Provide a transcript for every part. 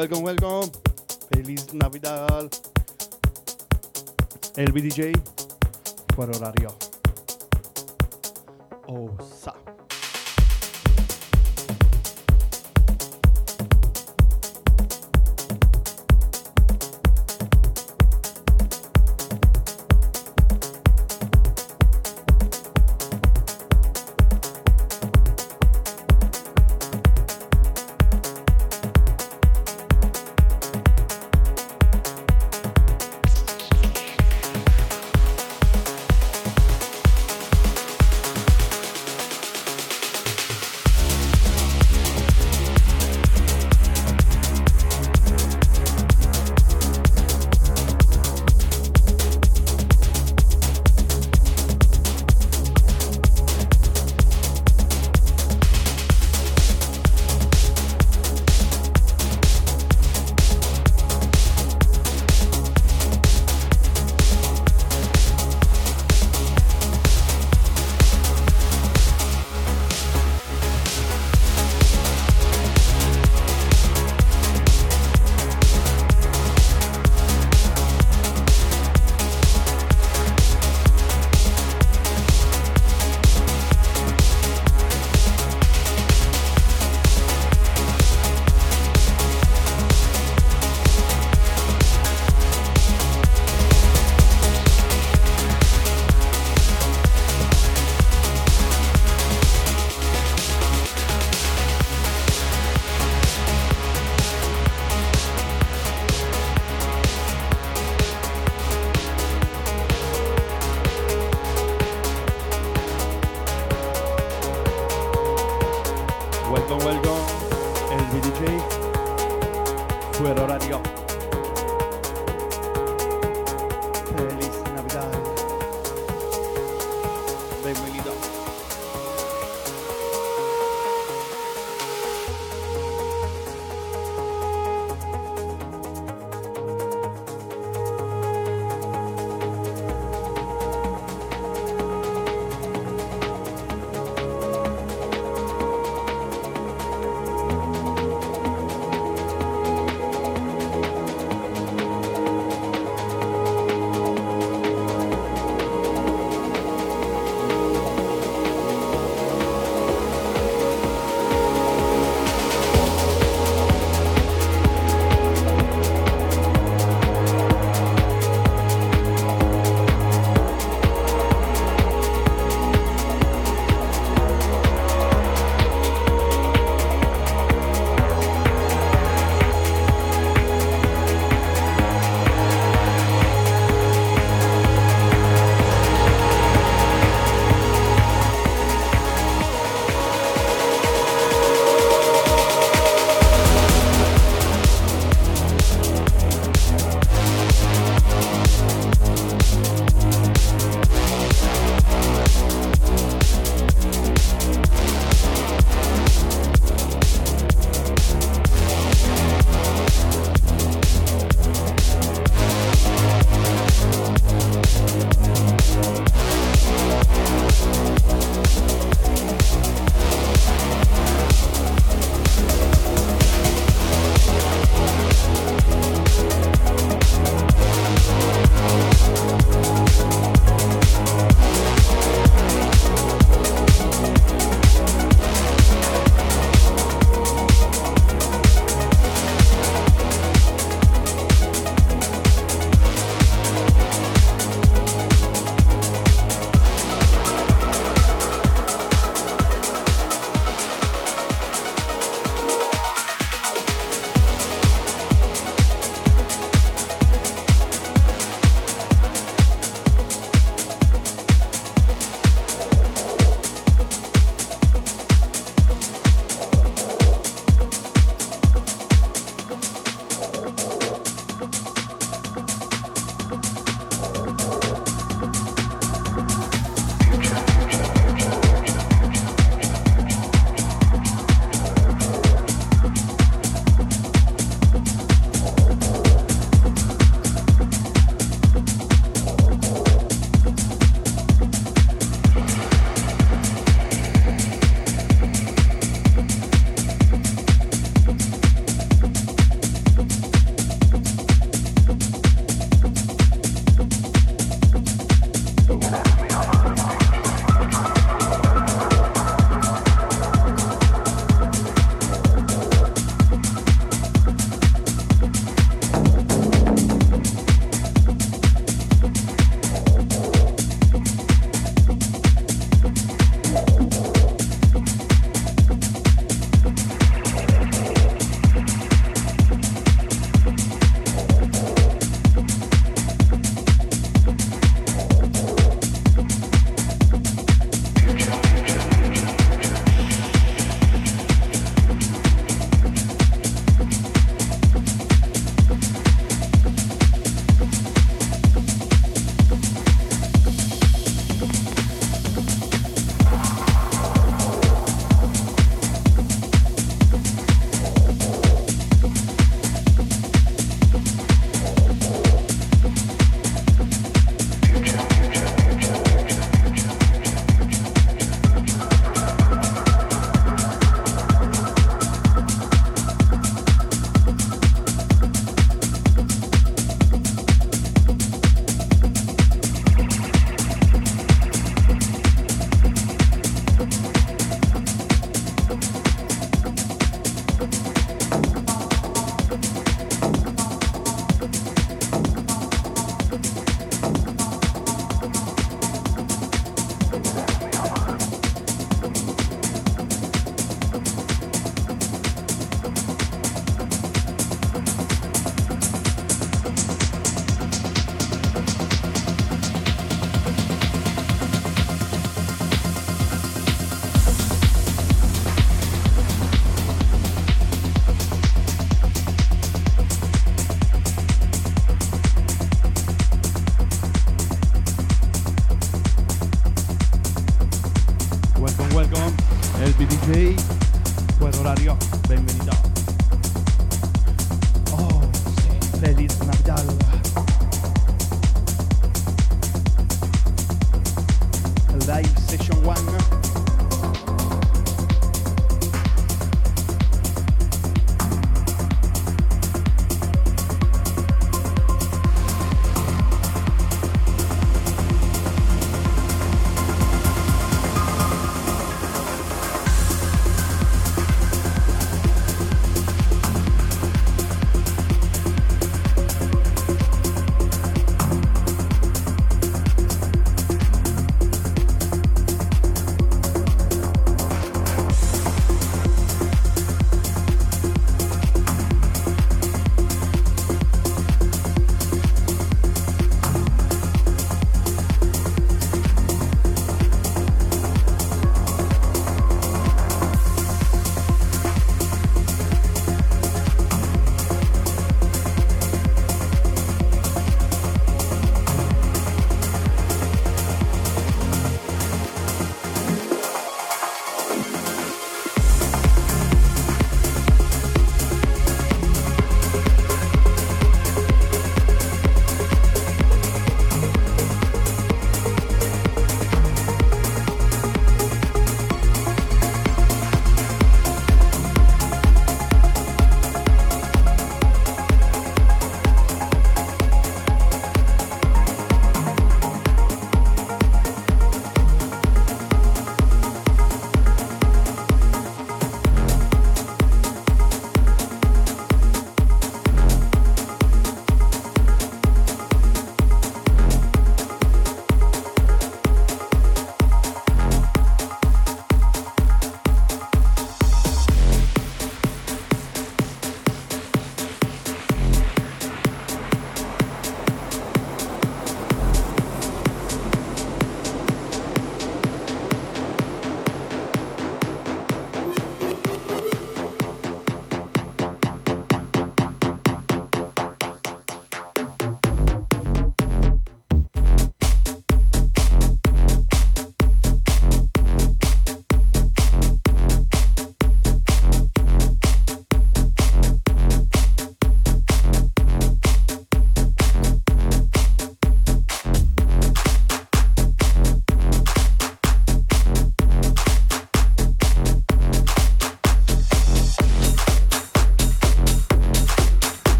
Welcome, welcome. Feliz Navidad. El BDJ fuera horario.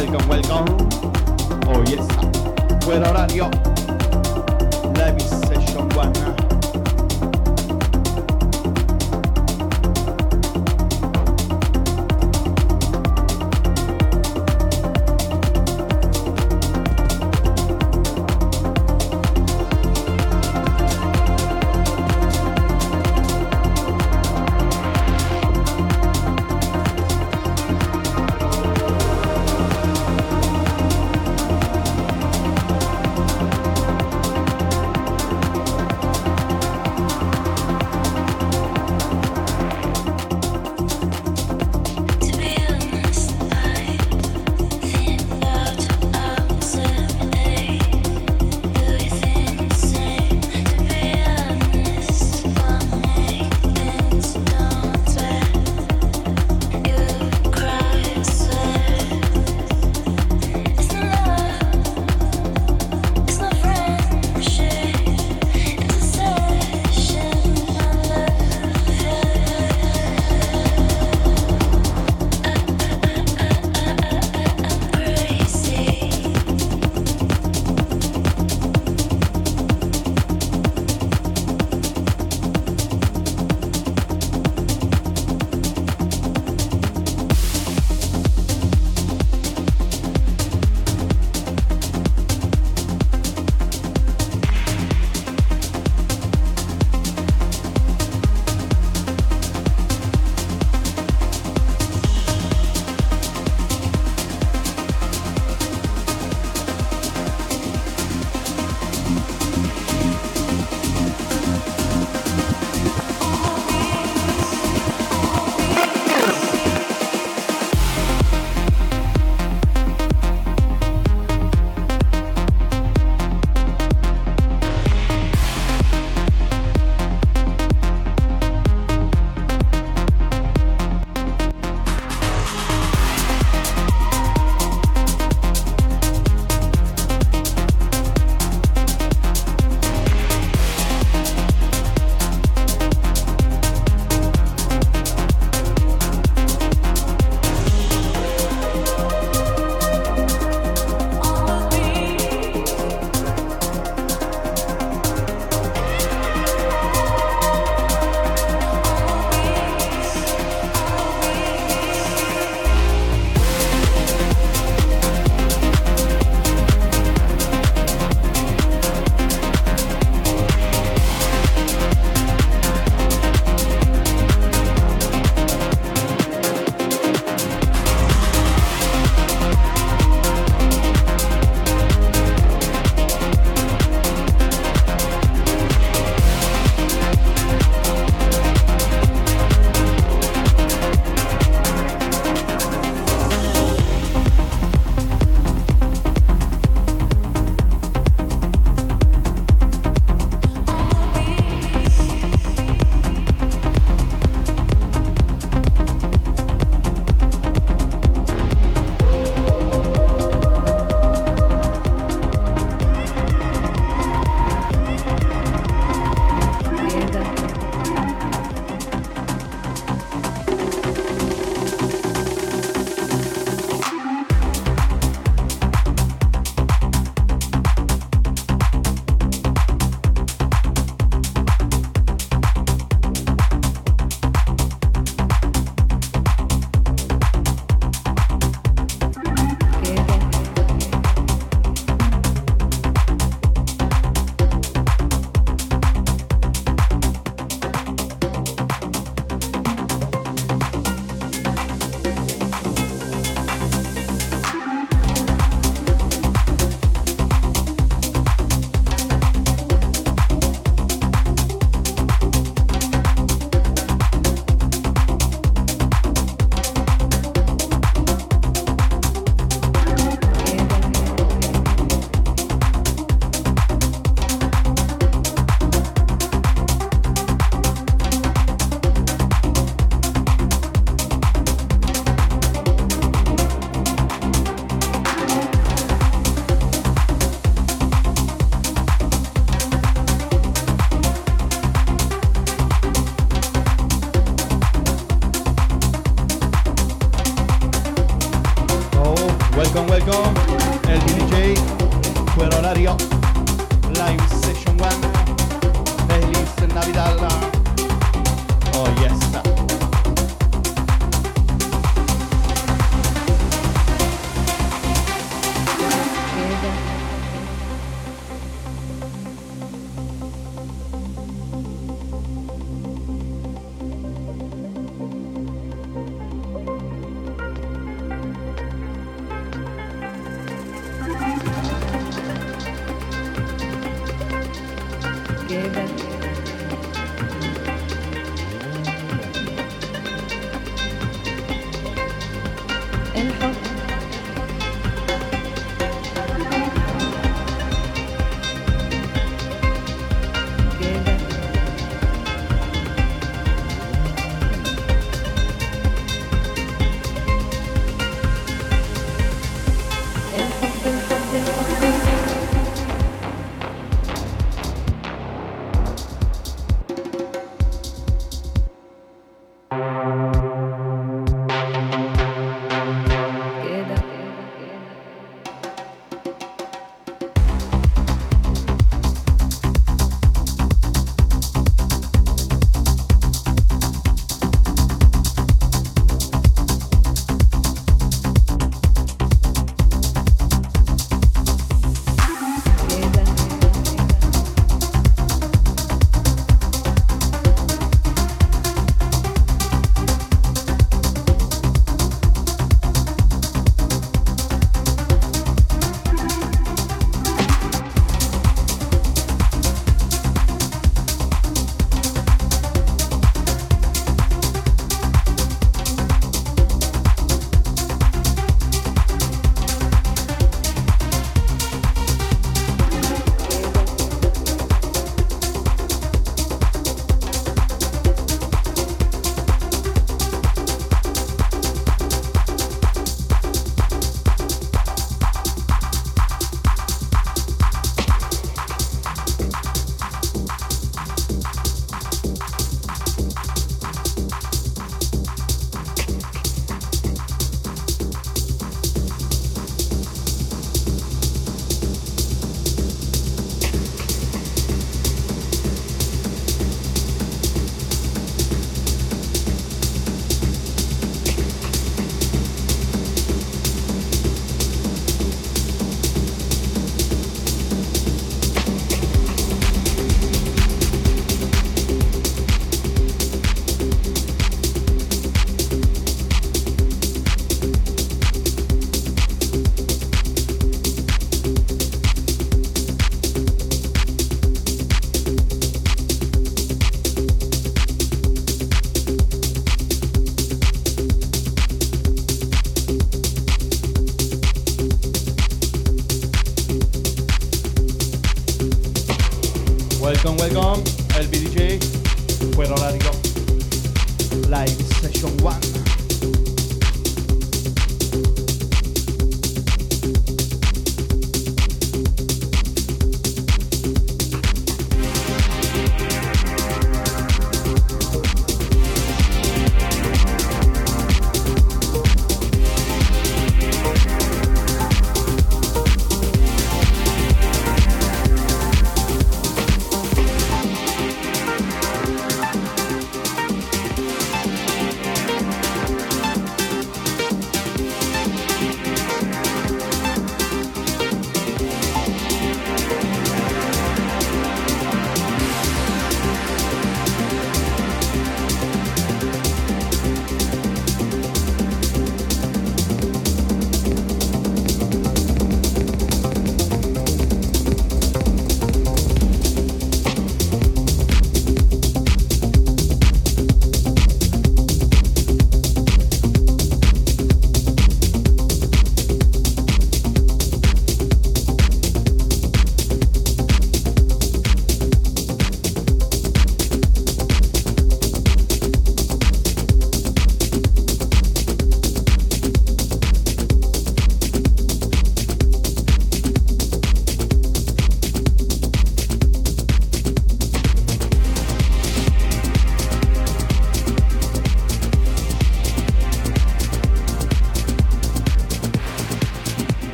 Welcome, welcome. Oh yes. Fuera horario. Live session one.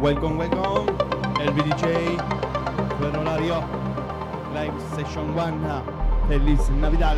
Welcome, welcome. El VDJ. Fuero Horario. Live Session 1. Feliz Navidad.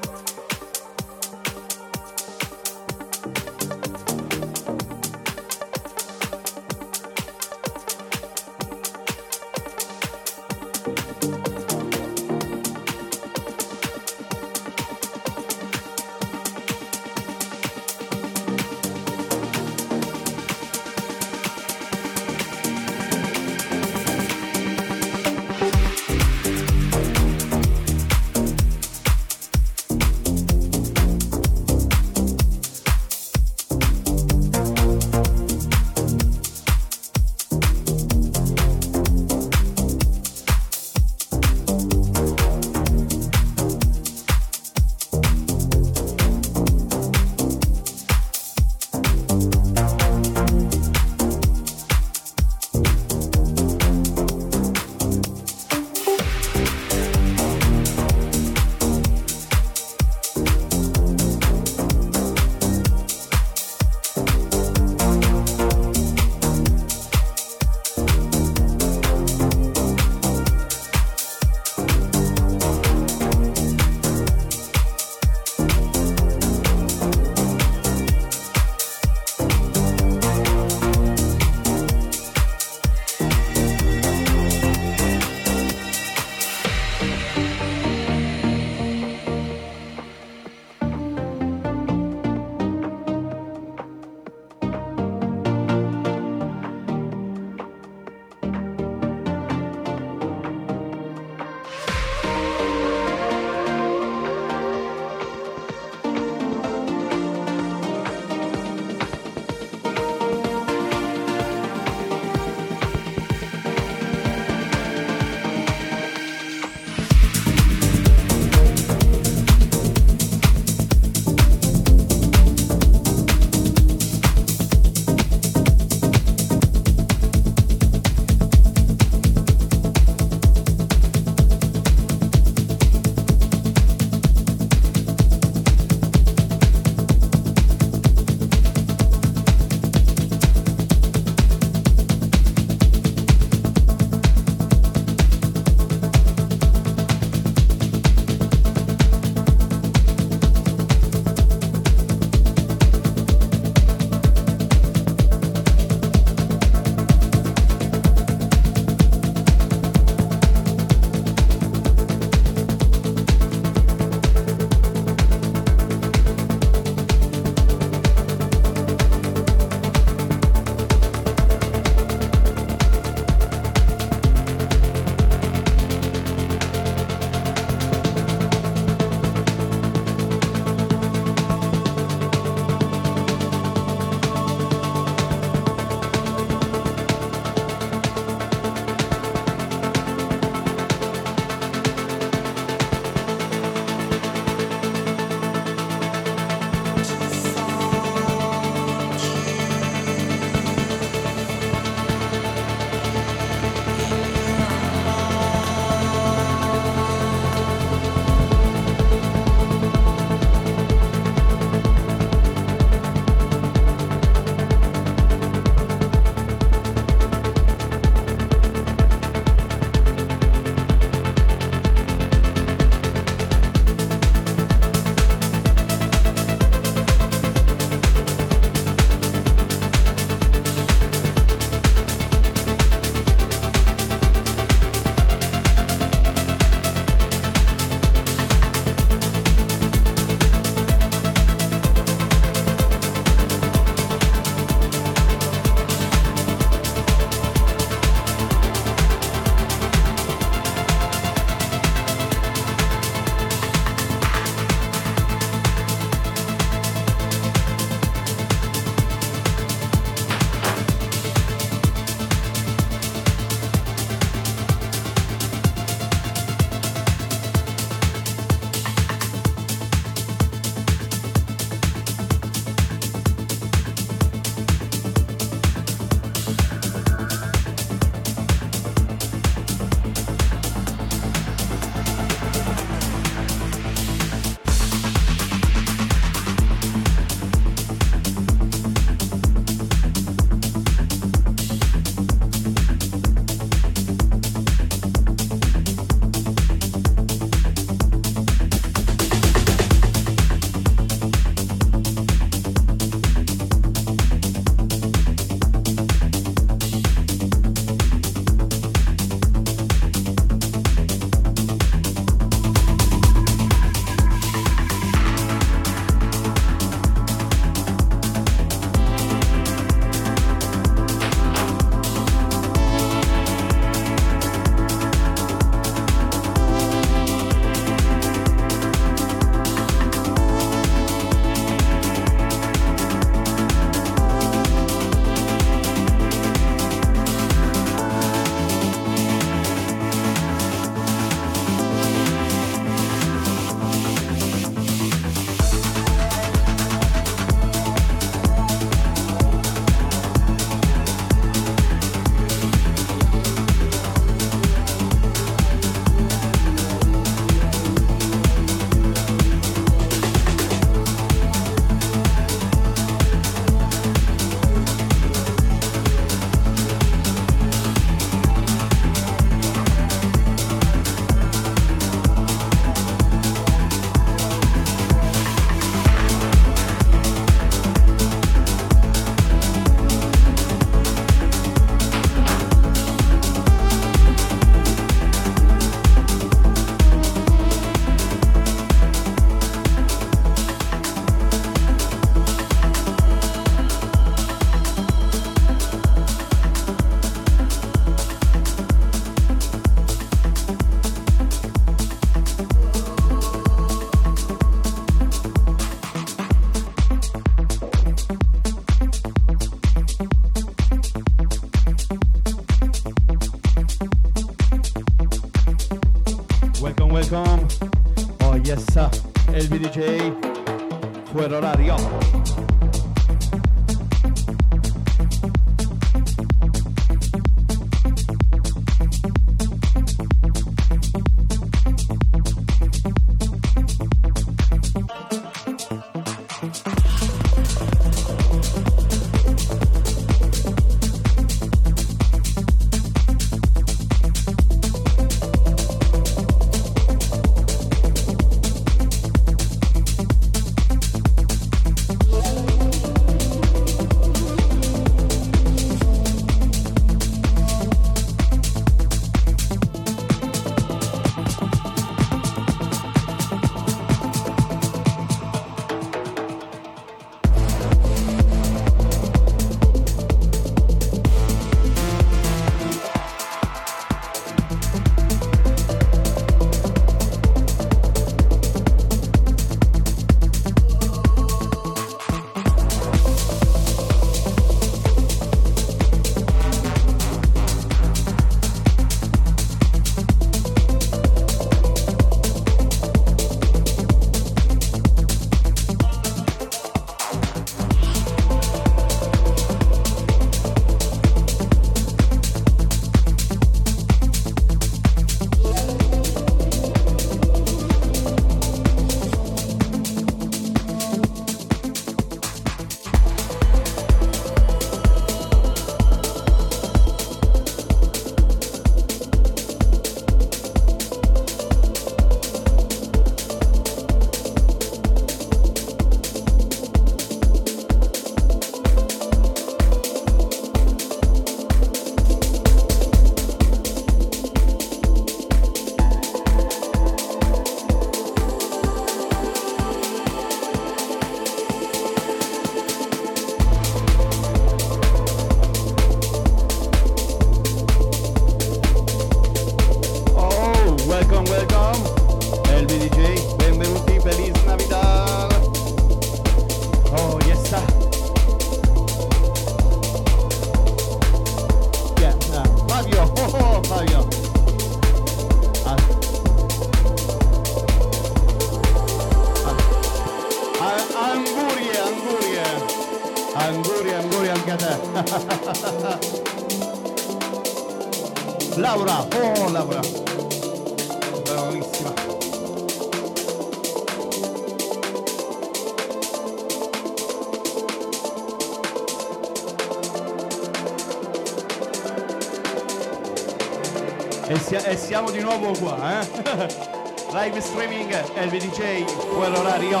qua, eh? live streaming, LVDJ, quell'orario,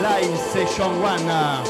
live session 1.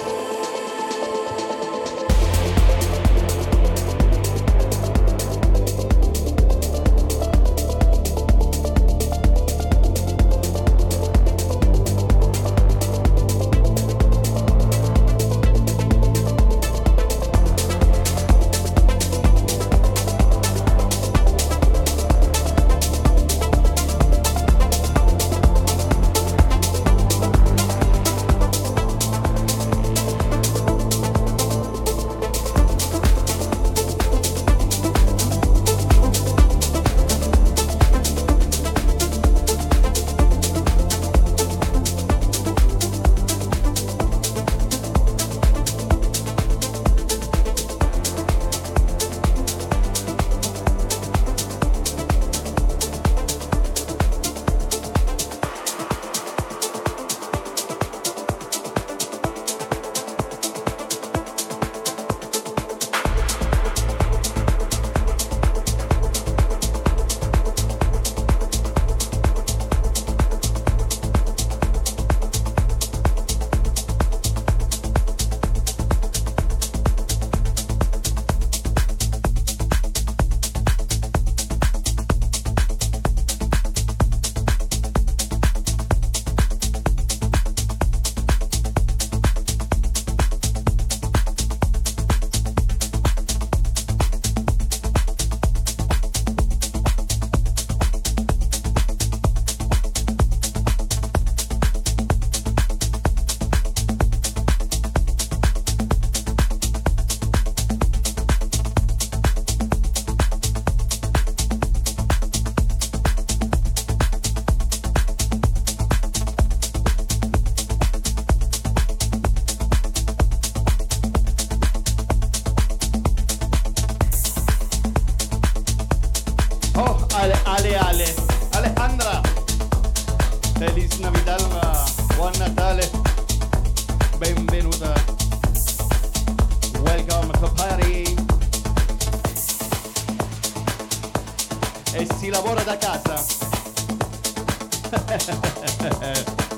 E si lavora da casa.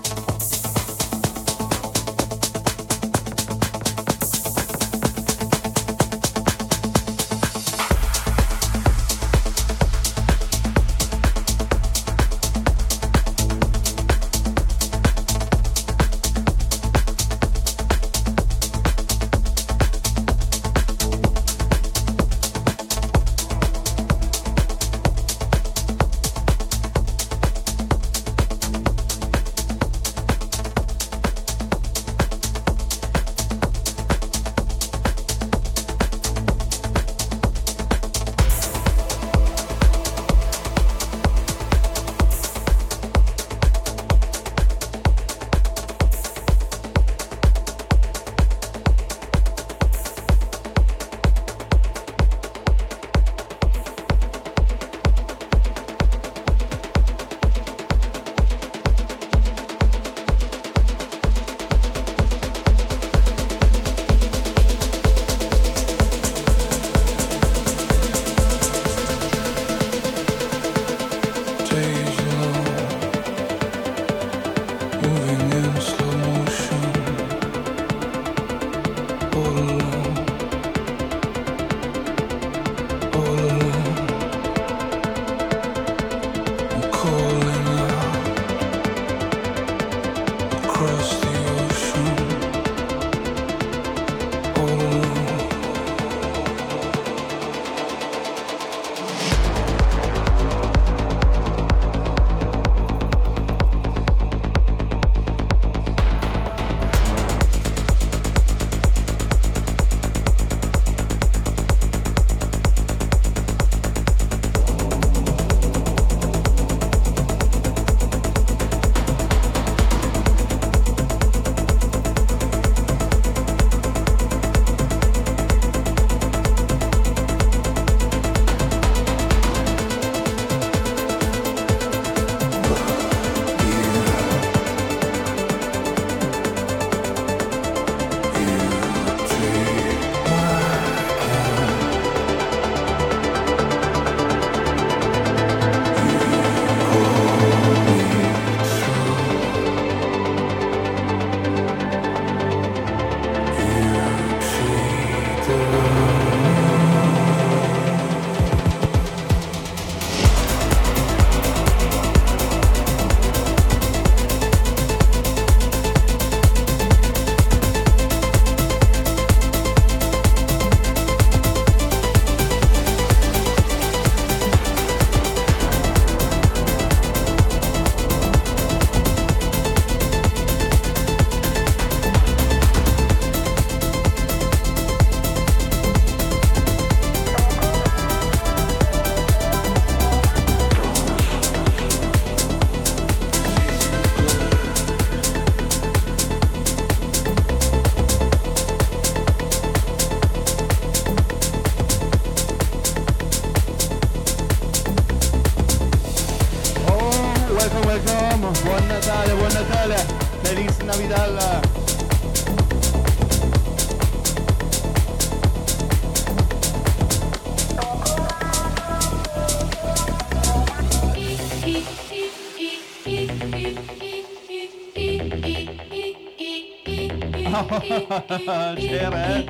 Şere.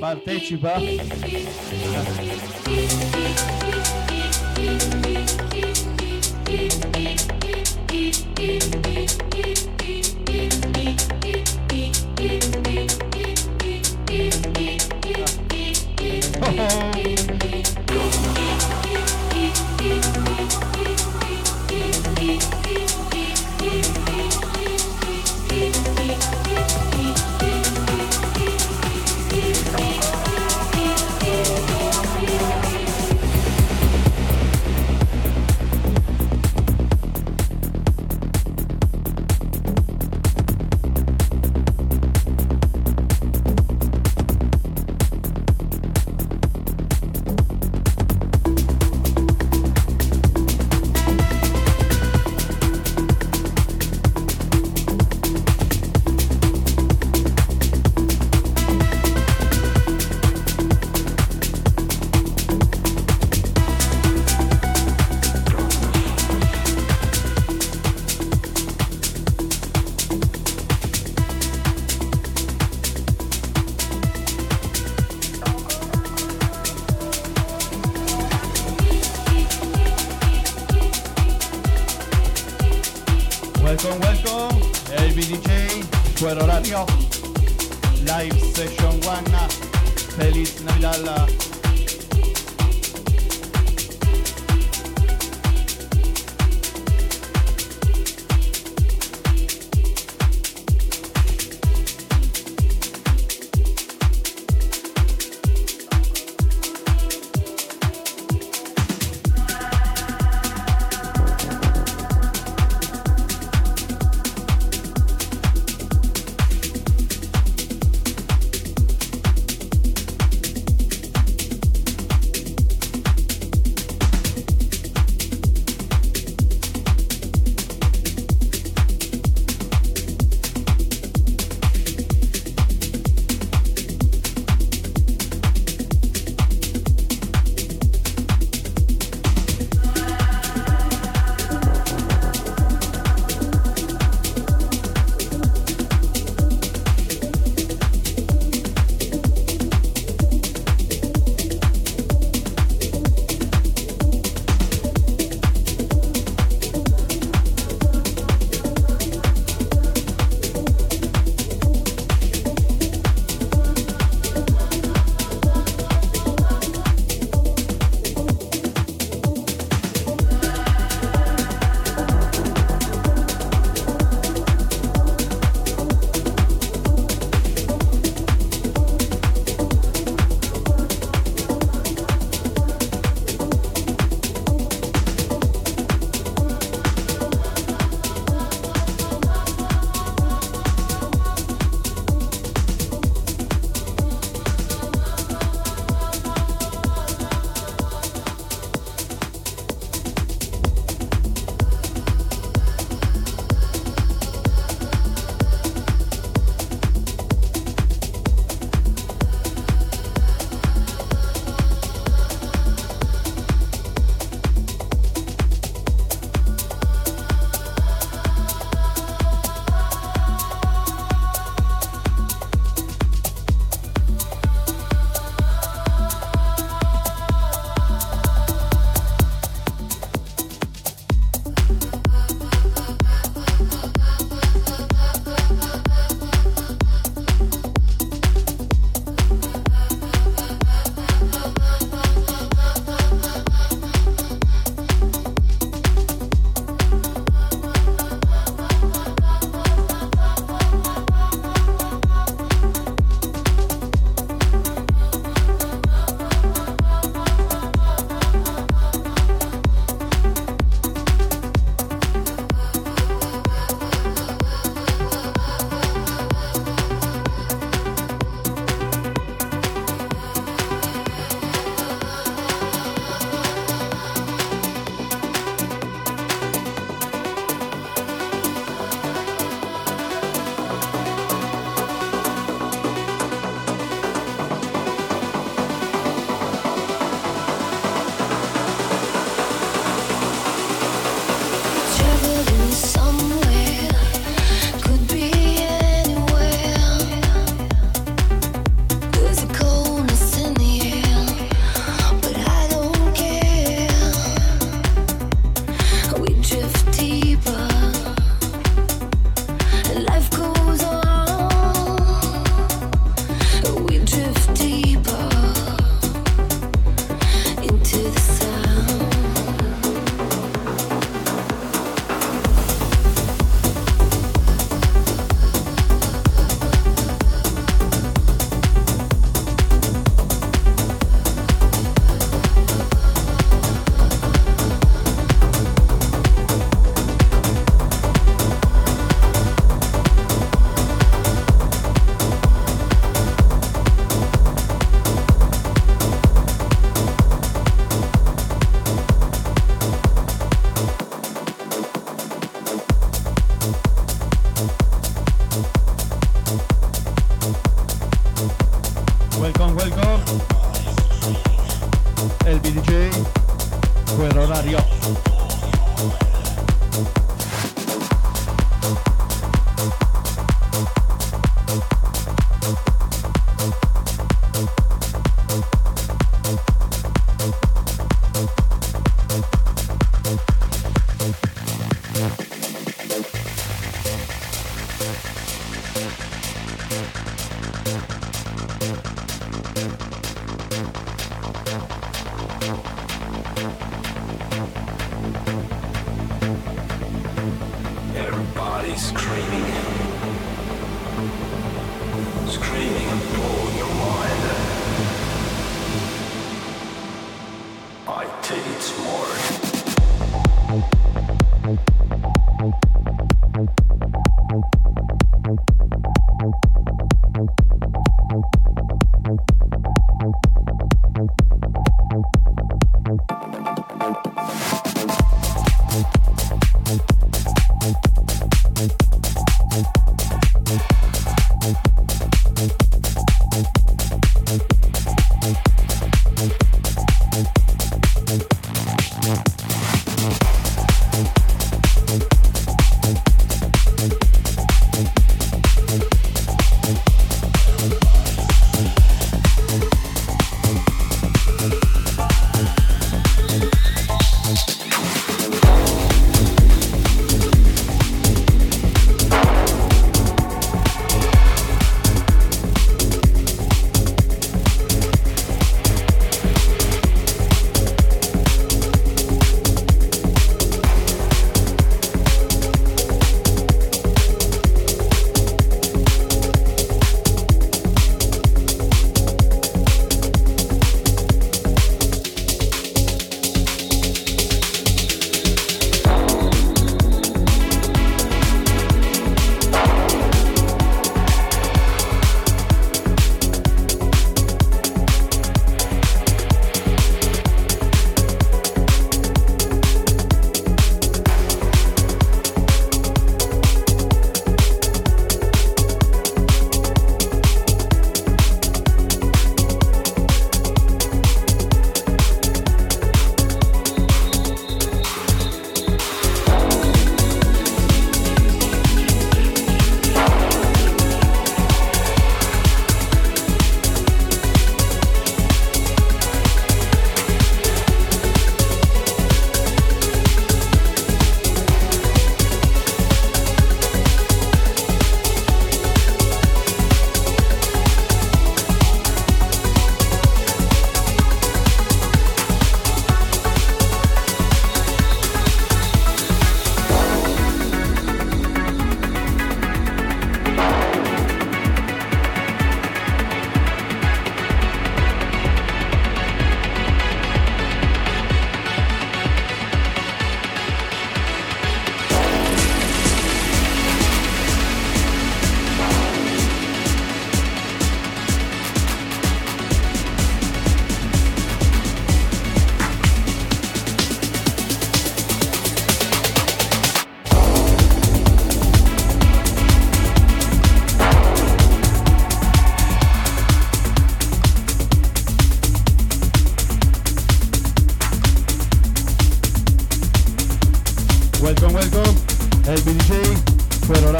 Partecipa. Partecipa.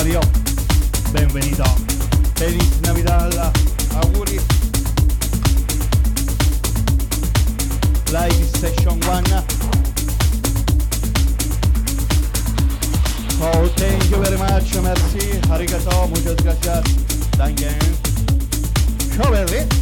Horario. Benvenuto. Feliz Navidad, auguri. Live Session 1. Oh, thank you very much, merci, arigato, muchas gracias. Danke. Ciao belli.